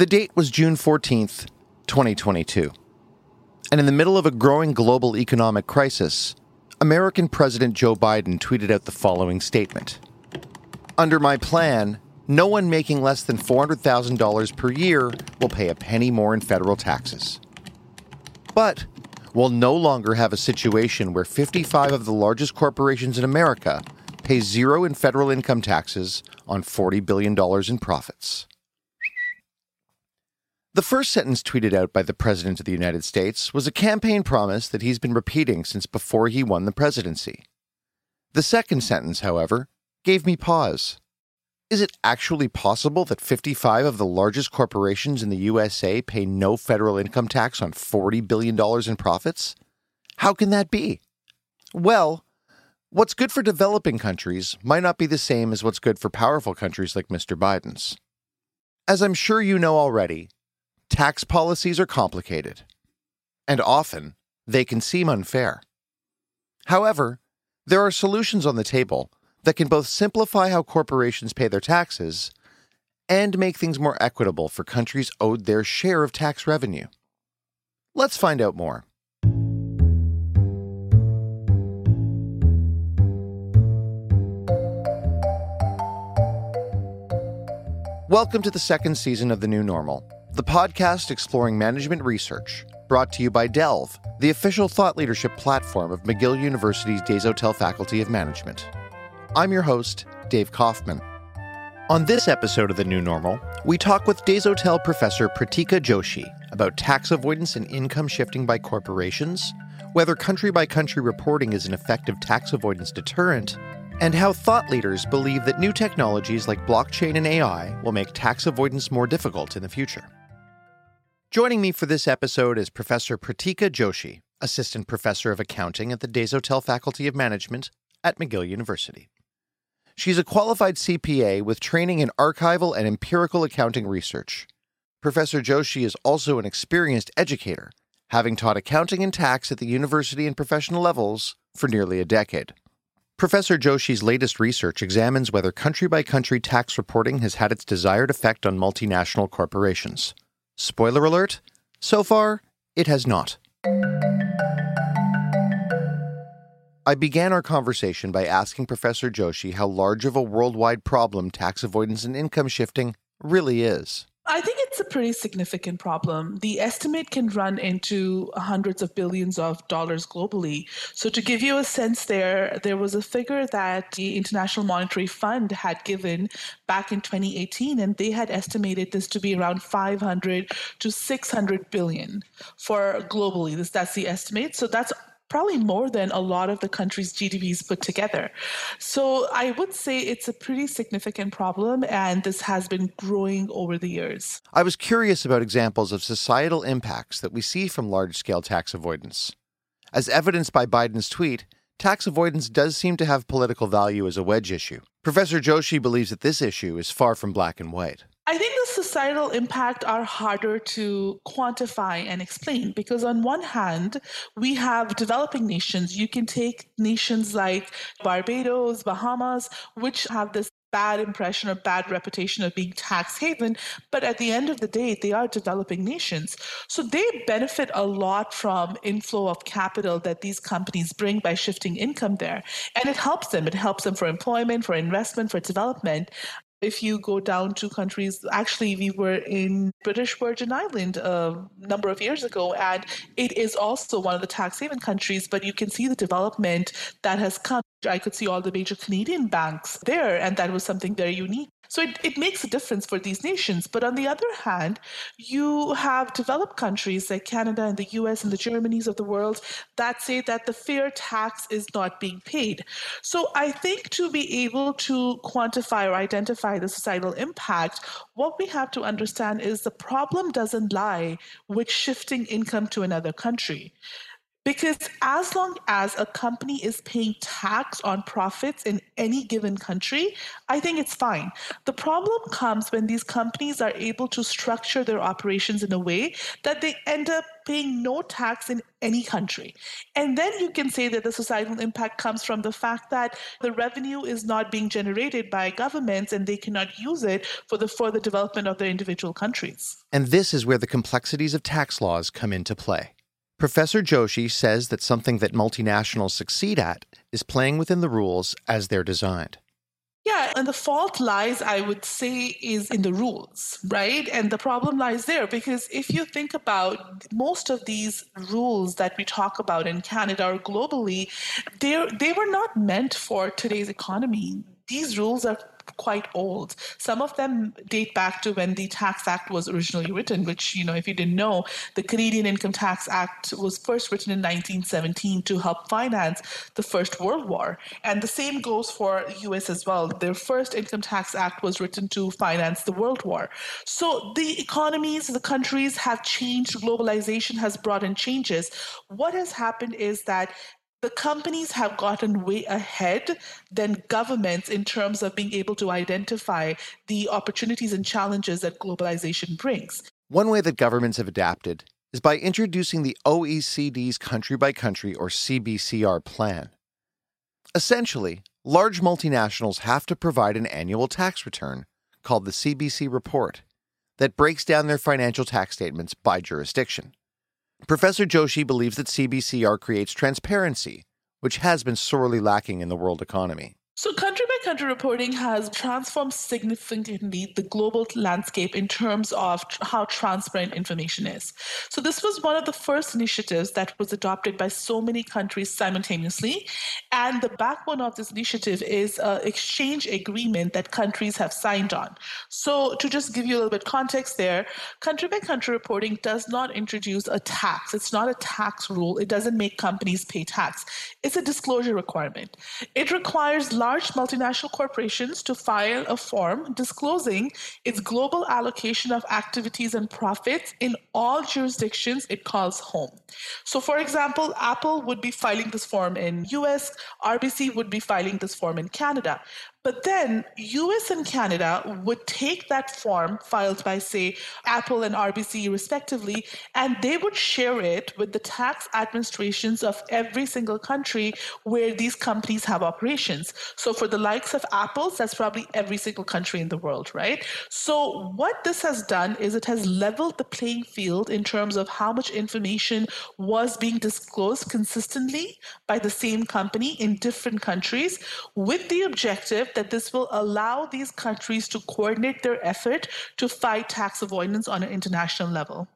The date was June 14th, 2022. And in the middle of a growing global economic crisis, American President Joe Biden tweeted out the following statement Under my plan, no one making less than $400,000 per year will pay a penny more in federal taxes. But we'll no longer have a situation where 55 of the largest corporations in America pay zero in federal income taxes on $40 billion in profits. The first sentence tweeted out by the President of the United States was a campaign promise that he's been repeating since before he won the presidency. The second sentence, however, gave me pause. Is it actually possible that 55 of the largest corporations in the USA pay no federal income tax on $40 billion in profits? How can that be? Well, what's good for developing countries might not be the same as what's good for powerful countries like Mr. Biden's. As I'm sure you know already, tax policies are complicated, and often they can seem unfair. However, there are solutions on the table that can both simplify how corporations pay their taxes and make things more equitable for countries owed their share of tax revenue. Let's find out more. Welcome to the second season of The New Normal, the podcast exploring management research, brought to you by Delve, the official thought leadership platform of McGill University's Desautels Faculty of Management. I'm your host, Dave Kaufman. On this episode of The New Normal, we talk with Desautels professor Preetika Joshi about tax avoidance and income shifting by corporations, whether country by country reporting is an effective tax avoidance deterrent, and how thought leaders believe that new technologies like blockchain and AI will make tax avoidance more difficult in the future. Joining me for this episode is Professor Preetika Joshi, Assistant Professor of Accounting at the Desautels Faculty of Management at McGill University. She's a qualified CPA with training in archival and empirical accounting research. Professor Joshi is also an experienced educator, having taught accounting and tax at the university and professional levels for nearly a decade. Professor Joshi's latest research examines whether country by country tax reporting has had its desired effect on multinational corporations. Spoiler alert so far, it has not. I began our conversation by asking Professor Joshi how large of a worldwide problem tax avoidance and income shifting really is. I think it's a pretty significant problem. The estimate can run into hundreds of billions of dollars globally. So, to give you a sense, there there was a figure that the International Monetary Fund had given back in 2018, and they had estimated this to be around 500 to 600 billion for globally. This that's the estimate. So that's probably more than a lot of the country's GDPs put together. So I would say it's a pretty significant problem, and this has been growing over the years. I was curious about examples of societal impacts that we see from large scale tax avoidance. As evidenced by Biden's tweet, tax avoidance does seem to have political value as a wedge issue. Professor Joshi believes that this issue is far from black and white. I think the societal impact are harder to quantify and explain because on one hand, we have developing nations. You can take nations like Barbados, Bahamas, which have this bad impression or bad reputation of being tax haven but at the end of the day they are developing nations. So they benefit a lot from inflow of capital that these companies bring by shifting income there. And it helps them. It helps them for employment for investment for development if you go down to countries, actually, we were in British Virgin Island a number of years ago, and it is also one of the tax haven countries, but you can see the development that has come. I could see all the major Canadian banks there, and that was something very unique. So it, it makes a difference for these nations. But on the other hand, you have developed countries like Canada and the US and the Germanys of the world that say that the fair tax is not being paid. So I think to be able to quantify or identify the societal impact, what we have to understand is the problem doesn't lie with shifting income to another country Because as long as a company is paying tax on profits in any given country, I think it's fine. The problem comes when these companies are able to structure their operations in a way that they end up paying no tax in any country. And then you can say that the societal impact comes from the fact that the revenue is not being generated by governments and they cannot use it for the further development of their individual countries. And this is where the complexities of tax laws come into play. Professor Joshi says that something that multinationals succeed at is playing within the rules as they're designed. Yeah, and the fault lies, I would say, is in the rules, right? And the problem lies there because if you think about most of these rules that we talk about in Canada or globally, they they were not meant for today's economy. These rules are quite old. Some of them date back to when the Tax Act was originally written, which, you know, if you didn't know, the Canadian Income Tax Act was first written in 1917 to help finance the First World War. And the same goes for US as well. Their first Income Tax Act was written to finance the World War. So the economies, the countries have changed. Globalization has brought in changes. What has happened is that the companies have gotten way ahead than governments in terms of being able to identify the opportunities and challenges that globalization brings. One way that governments have adapted is by introducing the OECD's country by country or CBCR plan. Essentially, large multinationals have to provide an annual tax return called the CBC report that breaks down their financial tax statements by jurisdiction. Professor Joshi believes that CBCR creates transparency, which has been sorely lacking in the world economy. So, country country reporting has transformed significantly the global landscape in terms of how transparent information is. So, this was one of the first initiatives that was adopted by so many countries simultaneously. And the backbone of this initiative is an exchange agreement that countries have signed on. So, to just give you a little bit context there, country by country reporting does not introduce a tax. It's not a tax rule. It doesn't make companies pay tax. It's a disclosure requirement. It requires large large multinational corporations to file a form disclosing its global allocation of activities and profits in all jurisdictions it calls home. So for example, Apple would be filing this form in US, RBC would be filing this form in Canada. But then US and Canada would take that form filed by, say, Apple and RBC respectively, and they would share it with the tax administrations of every single country where these companies have operations. So for the likes of Apple's, that's probably every single country in the world, right? So what this has done is it has leveled the playing field in terms of how much information was being disclosed consistently by the same company in different countries with the objective that this will allow these countries to coordinate their effort to fight tax avoidance on an international level.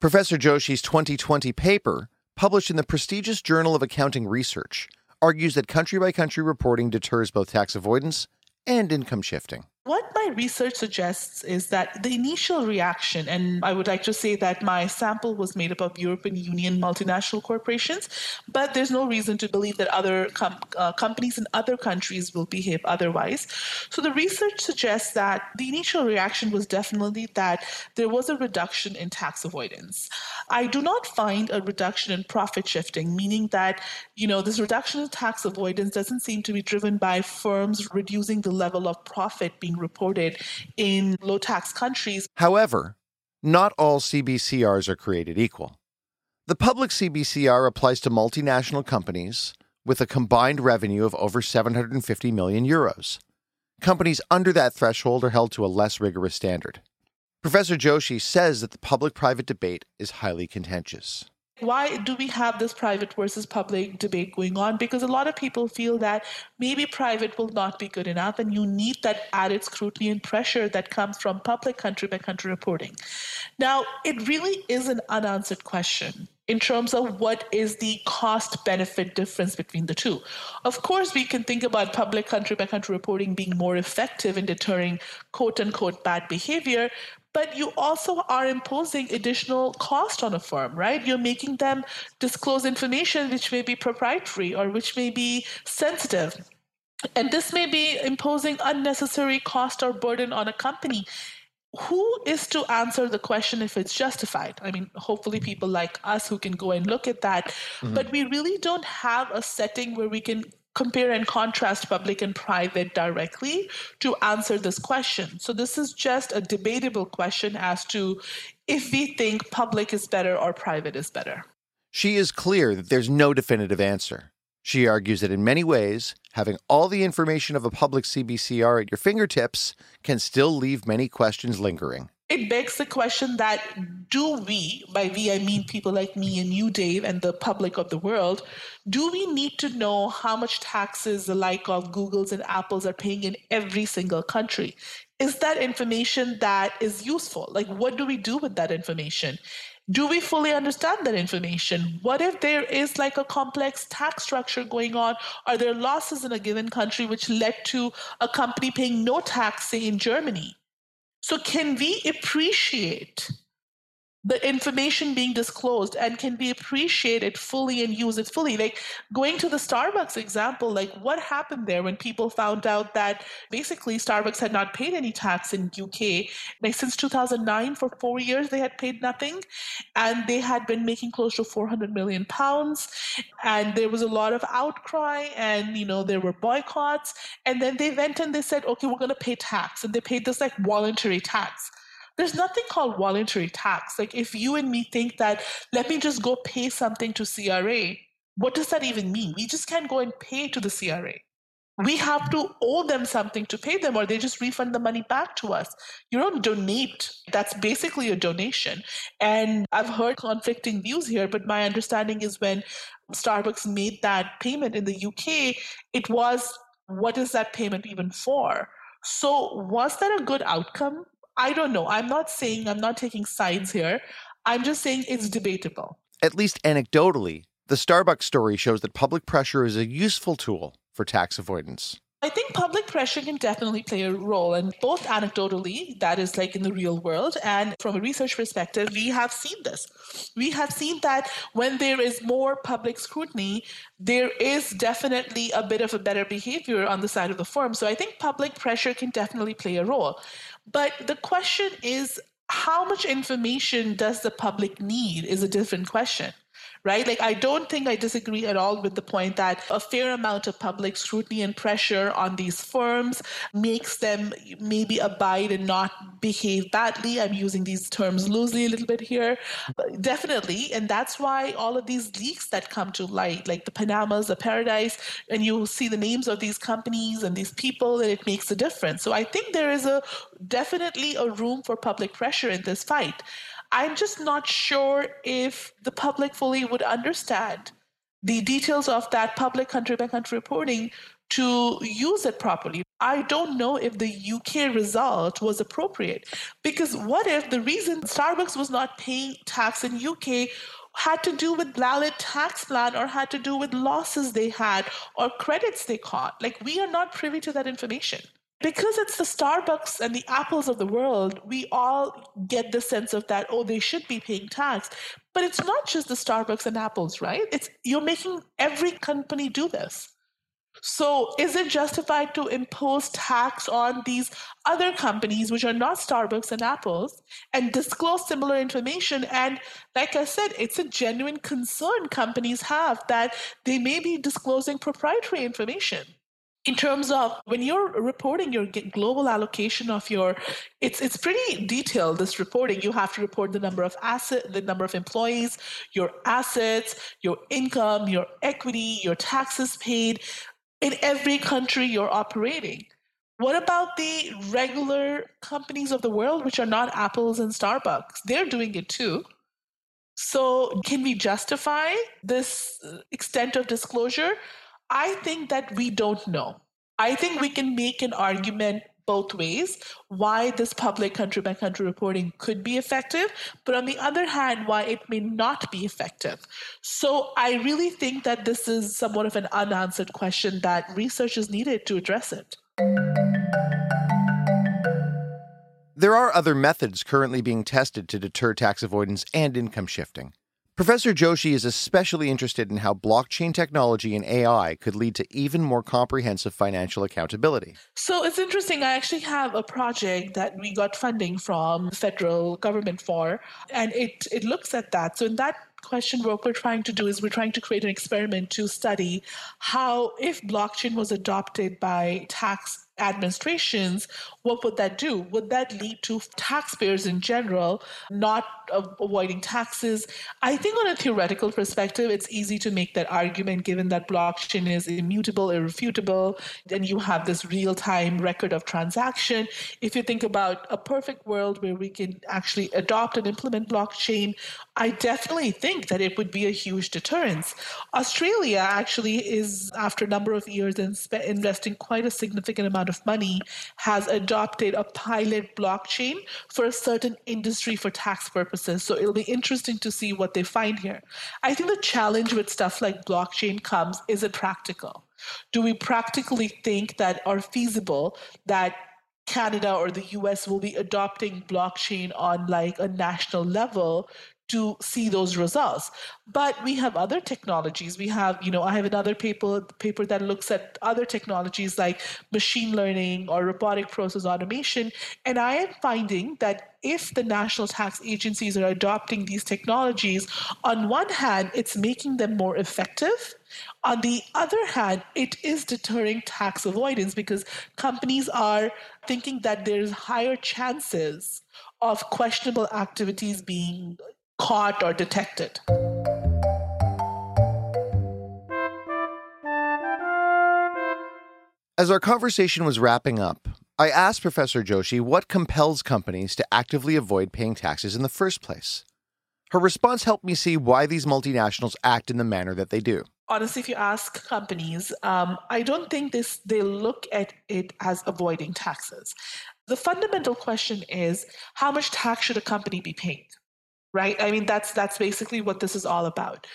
Professor Joshi's 2020 paper, published in the prestigious Journal of Accounting Research, argues that country by country reporting deters both tax avoidance and income shifting. What my research suggests is that the initial reaction, and I would like to say that my sample was made up of European Union multinational corporations, but there's no reason to believe that other com- uh, companies in other countries will behave otherwise. So the research suggests that the initial reaction was definitely that there was a reduction in tax avoidance. I do not find a reduction in profit shifting, meaning that, you know, this reduction in tax avoidance doesn't seem to be driven by firms reducing the level of profit being reported in low tax countries. However, not all CBCRs are created equal. The public CBCR applies to multinational companies with a combined revenue of over 750 million euros. Companies under that threshold are held to a less rigorous standard. Professor Joshi says that the public private debate is highly contentious. Why do we have this private versus public debate going on? Because a lot of people feel that maybe private will not be good enough, and you need that added scrutiny and pressure that comes from public country by country reporting. Now, it really is an unanswered question in terms of what is the cost benefit difference between the two. Of course, we can think about public country by country reporting being more effective in deterring quote unquote bad behavior, but you also are imposing additional cost on a firm, right? You're making them disclose information which may be proprietary or which may be sensitive. And this may be imposing unnecessary cost or burden on a company. who is to answer the question if it's justified? I mean, hopefully, people like us who can go and look at that. Mm-hmm. But we really don't have a setting where we can compare and contrast public and private directly to answer this question. So, this is just a debatable question as to if we think public is better or private is better. She is clear that there's no definitive answer. She argues that in many ways, having all the information of a public CBCR at your fingertips can still leave many questions lingering. It begs the question that do we, by we I mean people like me and you, Dave, and the public of the world, do we need to know how much taxes the like of Google's and Apple's are paying in every single country? Is that information that is useful? Like, what do we do with that information? do we fully understand that information? What if there is like a complex tax structure going on? Are there losses in a given country which led to a company paying no tax, say in Germany? So, can we appreciate the information being disclosed and can be appreciated fully and use it fully. Like going to the Starbucks example, like what happened there when people found out that basically Starbucks had not paid any tax in UK. Like since 2009, for four years, they had paid nothing. And they had been making close to 400 million pounds. And there was a lot of outcry and, you know, there were boycotts. And then they went and they said, okay, we're going to pay tax. And they paid this like voluntary tax there's nothing called voluntary tax. Like if you and me think that, let me just go pay something to CRA, what does that even mean? We just can't go and pay to the CRA. We have to owe them something to pay them, or they just refund the money back to us. You don't donate. That's basically a donation. And I've heard conflicting views here, but my understanding is when Starbucks made that payment in the UK, it was what is that payment even for? So, was that a good outcome? I don't know. I'm not saying I'm not taking sides here. I'm just saying it's debatable. At least anecdotally, the Starbucks story shows that public pressure is a useful tool for tax avoidance. I think public pressure can definitely play a role, and both anecdotally, that is like in the real world, and from a research perspective, we have seen this. We have seen that when there is more public scrutiny, there is definitely a bit of a better behavior on the side of the firm. So I think public pressure can definitely play a role. But the question is how much information does the public need is a different question right? Like, I don't think I disagree at all with the point that a fair amount of public scrutiny and pressure on these firms makes them maybe abide and not behave badly. I'm using these terms loosely a little bit here. But definitely. And that's why all of these leaks that come to light, like the Panamas, the Paradise, and you see the names of these companies and these people, and it makes a difference. So I think there is a definitely a room for public pressure in this fight. I'm just not sure if the public fully would understand the details of that public country by country reporting to use it properly. I don't know if the UK result was appropriate because what if the reason Starbucks was not paying tax in UK had to do with valid tax plan or had to do with losses they had or credits they caught. Like we are not privy to that information because it's the Starbucks and the Apples of the world, we all get the sense of that, oh, they should be paying tax. But it's not just the Starbucks and Apples, right? It's you're making every company do this. So is it justified to impose tax on these other companies which are not Starbucks and Apples and disclose similar information? And like I said, it's a genuine concern companies have that they may be disclosing proprietary information in terms of when you're reporting your global allocation of your it's it's pretty detailed this reporting. You have to report the number of asset the number of employees your assets your income your equity your taxes paid. In every country you're operating. What about the regular companies of the world which are not apples and starbucks? They're doing it too. So can we justify this uh, extent of disclosure I think that we don't know. I think we can make an argument both ways why this public country by country reporting could be effective, but on the other hand, why it may not be effective. So I really think that this is somewhat of an unanswered question that research is needed to address it. There are other methods currently being tested to deter tax avoidance and income shifting. Professor Joshi is especially interested in how blockchain technology and AI could lead to even more comprehensive financial accountability. So it's interesting. I actually have a project that we got funding from the federal government for, and it, it looks at that. So in that question what we're trying to do is we're trying to create an experiment to study how if blockchain was adopted by tax administrations, what would that do? Would that lead to taxpayers in general not avoiding taxes? I think, on a theoretical perspective, it's easy to make that argument given that blockchain is immutable, irrefutable, and you have this real time record of transaction. If you think about a perfect world where we can actually adopt and implement blockchain, I definitely think that it would be a huge deterrence. Australia actually is, after a number of years, in investing quite a significant amount amount of money has adopted a pilot blockchain for a certain industry for tax purposes. So it'll be interesting to see what they find here. I think the challenge with stuff like blockchain comes is it practical? Do we practically think that are feasible that Canada or the US will be adopting blockchain on like a national level to see those results. But we have other technologies. We have, you know, I have another paper paper that looks at other technologies like machine learning or robotic process automation. And I am finding that if the national tax agencies are adopting these technologies, on one hand, it's making them more effective. On the other hand, it is deterring tax avoidance because companies are thinking that there's higher chances of questionable activities being caught or detected. As our conversation was wrapping up, I asked Professor Joshi what compels companies to actively avoid paying taxes in the first place. Her response helped me see why these multinationals act in the manner that they do. Honestly, if you ask companies, um, I don't think this they look at it as avoiding taxes. The fundamental question is how much tax should a company be paying? Right? I mean, that's that's basically what this is all about.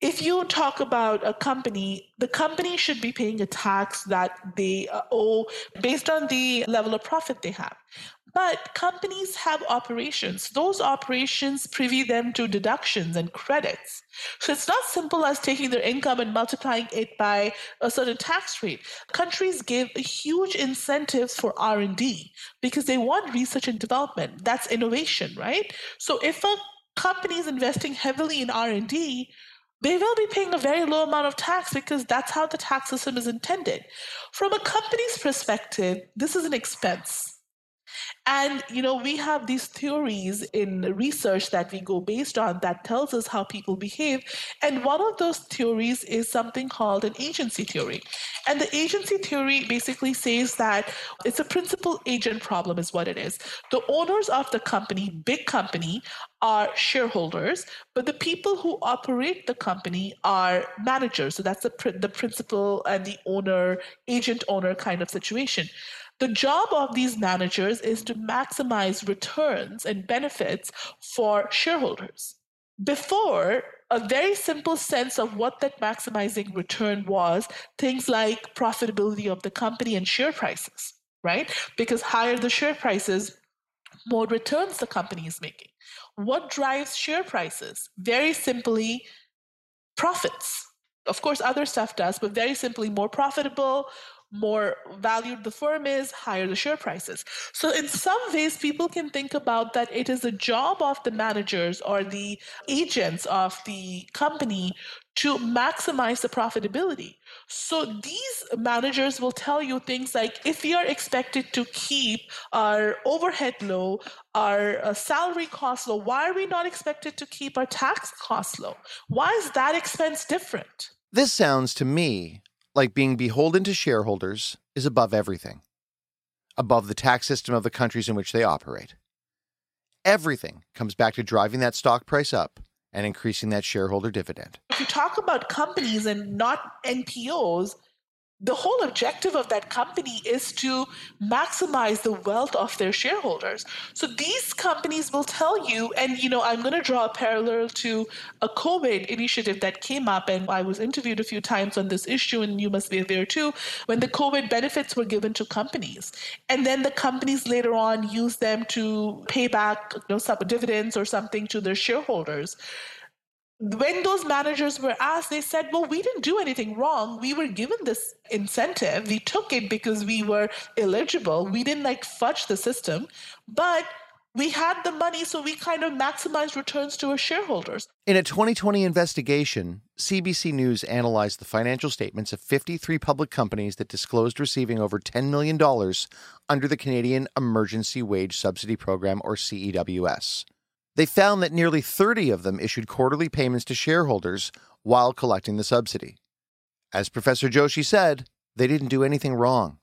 If you talk about a company, the company should be paying a tax that they uh, owe based on the level of profit they have. But companies have operations. Those operations privy them to deductions and credits. So it's not simple as taking their income and multiplying it by a certain tax rate. Countries give huge incentives for R&D because they want research and development. That's innovation, right? So if a company is investing heavily in R&D, they will be paying a very low amount of tax because that's how the tax system is intended. From a company's perspective, this is an expense. And, you know, we have these theories in research that we go based on that tells us how people behave. And one of those theories is something called an agency theory. And the agency theory basically says that it's a principal agent problem, is what it is. The owners of the company, big company, are shareholders, but the people who operate the company are managers. So that's the, the principal and the owner, agent owner kind of situation. The job of these managers is to maximize returns and benefits for shareholders. Before, a very simple sense of what that maximizing return was things like profitability of the company and share prices, right? Because higher the share prices, more returns the company is making. What drives share prices? Very simply, profits. Of course, other stuff does, but very simply, more profitable, more valued the firm is, higher the share prices. So, in some ways, people can think about that it is the job of the managers or the agents of the company to maximize the profitability. So, these managers will tell you things like if we are expected to keep our overhead low, our uh, salary costs low, why are we not expected to keep our tax costs low? Why is that expense different? This sounds to me like being beholden to shareholders, is above everything, above the tax system of the countries in which they operate. Everything comes back to driving that stock price up and increasing that shareholder dividend. If you talk about companies and not NPOs, the whole objective of that company is to maximize the wealth of their shareholders. So these companies will tell you, and you know, I'm going to draw a parallel to a COVID initiative that came up, and I was interviewed a few times on this issue, and you must be aware too, when the COVID benefits were given to companies, and then the companies later on used them to pay back, you know, some dividends or something to their shareholders when those managers were asked, they said, Well, we didn't do anything wrong. We were given this incentive. We took it because we were eligible. We didn't like fudge the system, but we had the money, so we kind of maximized returns to our shareholders. In a 2020 investigation, CBC News analyzed the financial statements of 53 public companies that disclosed receiving over $10 million under the Canadian Emergency Wage Subsidy Program, or CEWS. They found that nearly 30 of them issued quarterly payments to shareholders while collecting the subsidy. As Professor Joshi said, they didn't do anything wrong.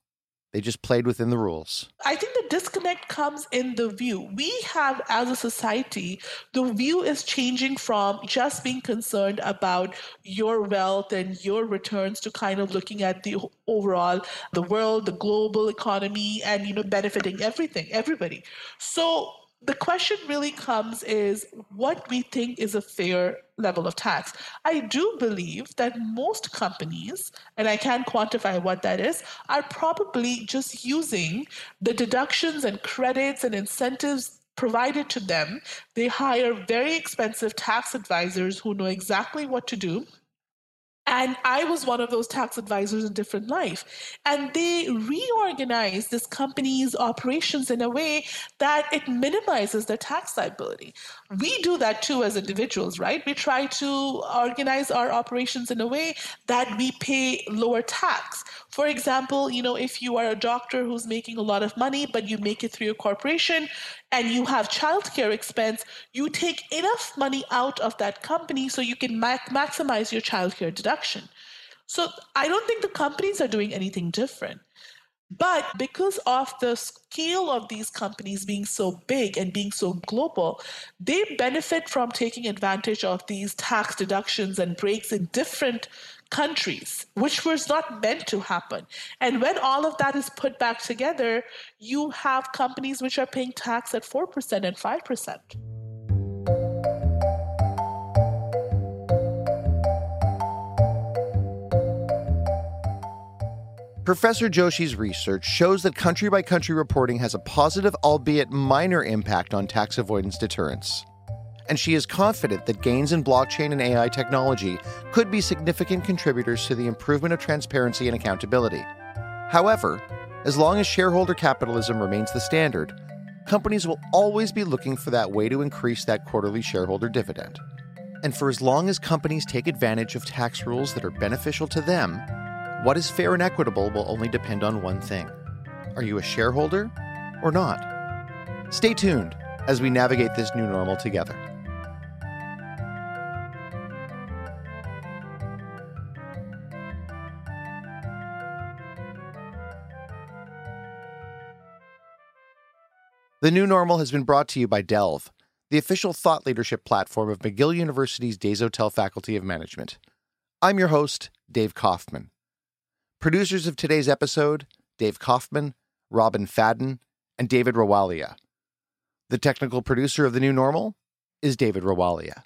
They just played within the rules. I think the disconnect comes in the view. We have, as a society, the view is changing from just being concerned about your wealth and your returns to kind of looking at the overall, the world, the global economy, and, you know, benefiting everything, everybody. So the question really comes is what we think is a fair level of tax. I do believe that most companies, and I can't quantify what that is, are probably just using the deductions and credits and incentives provided to them. They hire very expensive tax advisors who know exactly what to do and I was one of those tax advisors in different life. And they reorganized this company's operations in a way that it minimizes their tax liability. We do that too as individuals, right? We try to organize our operations in a way that we pay lower tax. For example, you know, if you are a doctor who's making a lot of money, but you make it through your corporation and you have childcare expense, you take enough money out of that company so you can ma- maximize your childcare deduction. So I don't think the companies are doing anything different. But because of the scale of these companies being so big and being so global, they benefit from taking advantage of these tax deductions and breaks in different countries, which was not meant to happen. And when all of that is put back together, you have companies which are paying tax at 4% and 5%. Professor Joshi's research shows that country by country reporting has a positive, albeit minor, impact on tax avoidance deterrence and she is confident that gains in blockchain and AI technology could be significant contributors to the improvement of transparency and accountability. However, as long as shareholder capitalism remains the standard, companies will always be looking for that way to increase that quarterly shareholder dividend. And for as long as companies take advantage of tax rules that are beneficial to them, what is fair and equitable will only depend on one thing are you a shareholder or not? Stay tuned as we navigate this new normal together. The New Normal has been brought to you by Delve, the official thought leadership platform of McGill University's Desautels Faculty of Management. I'm your host, Dave Kaufman. Producers of today's episode, Dave Kaufman, Robin Fadden, and David Rawalia. The technical producer of The New Normal is David Rawalia.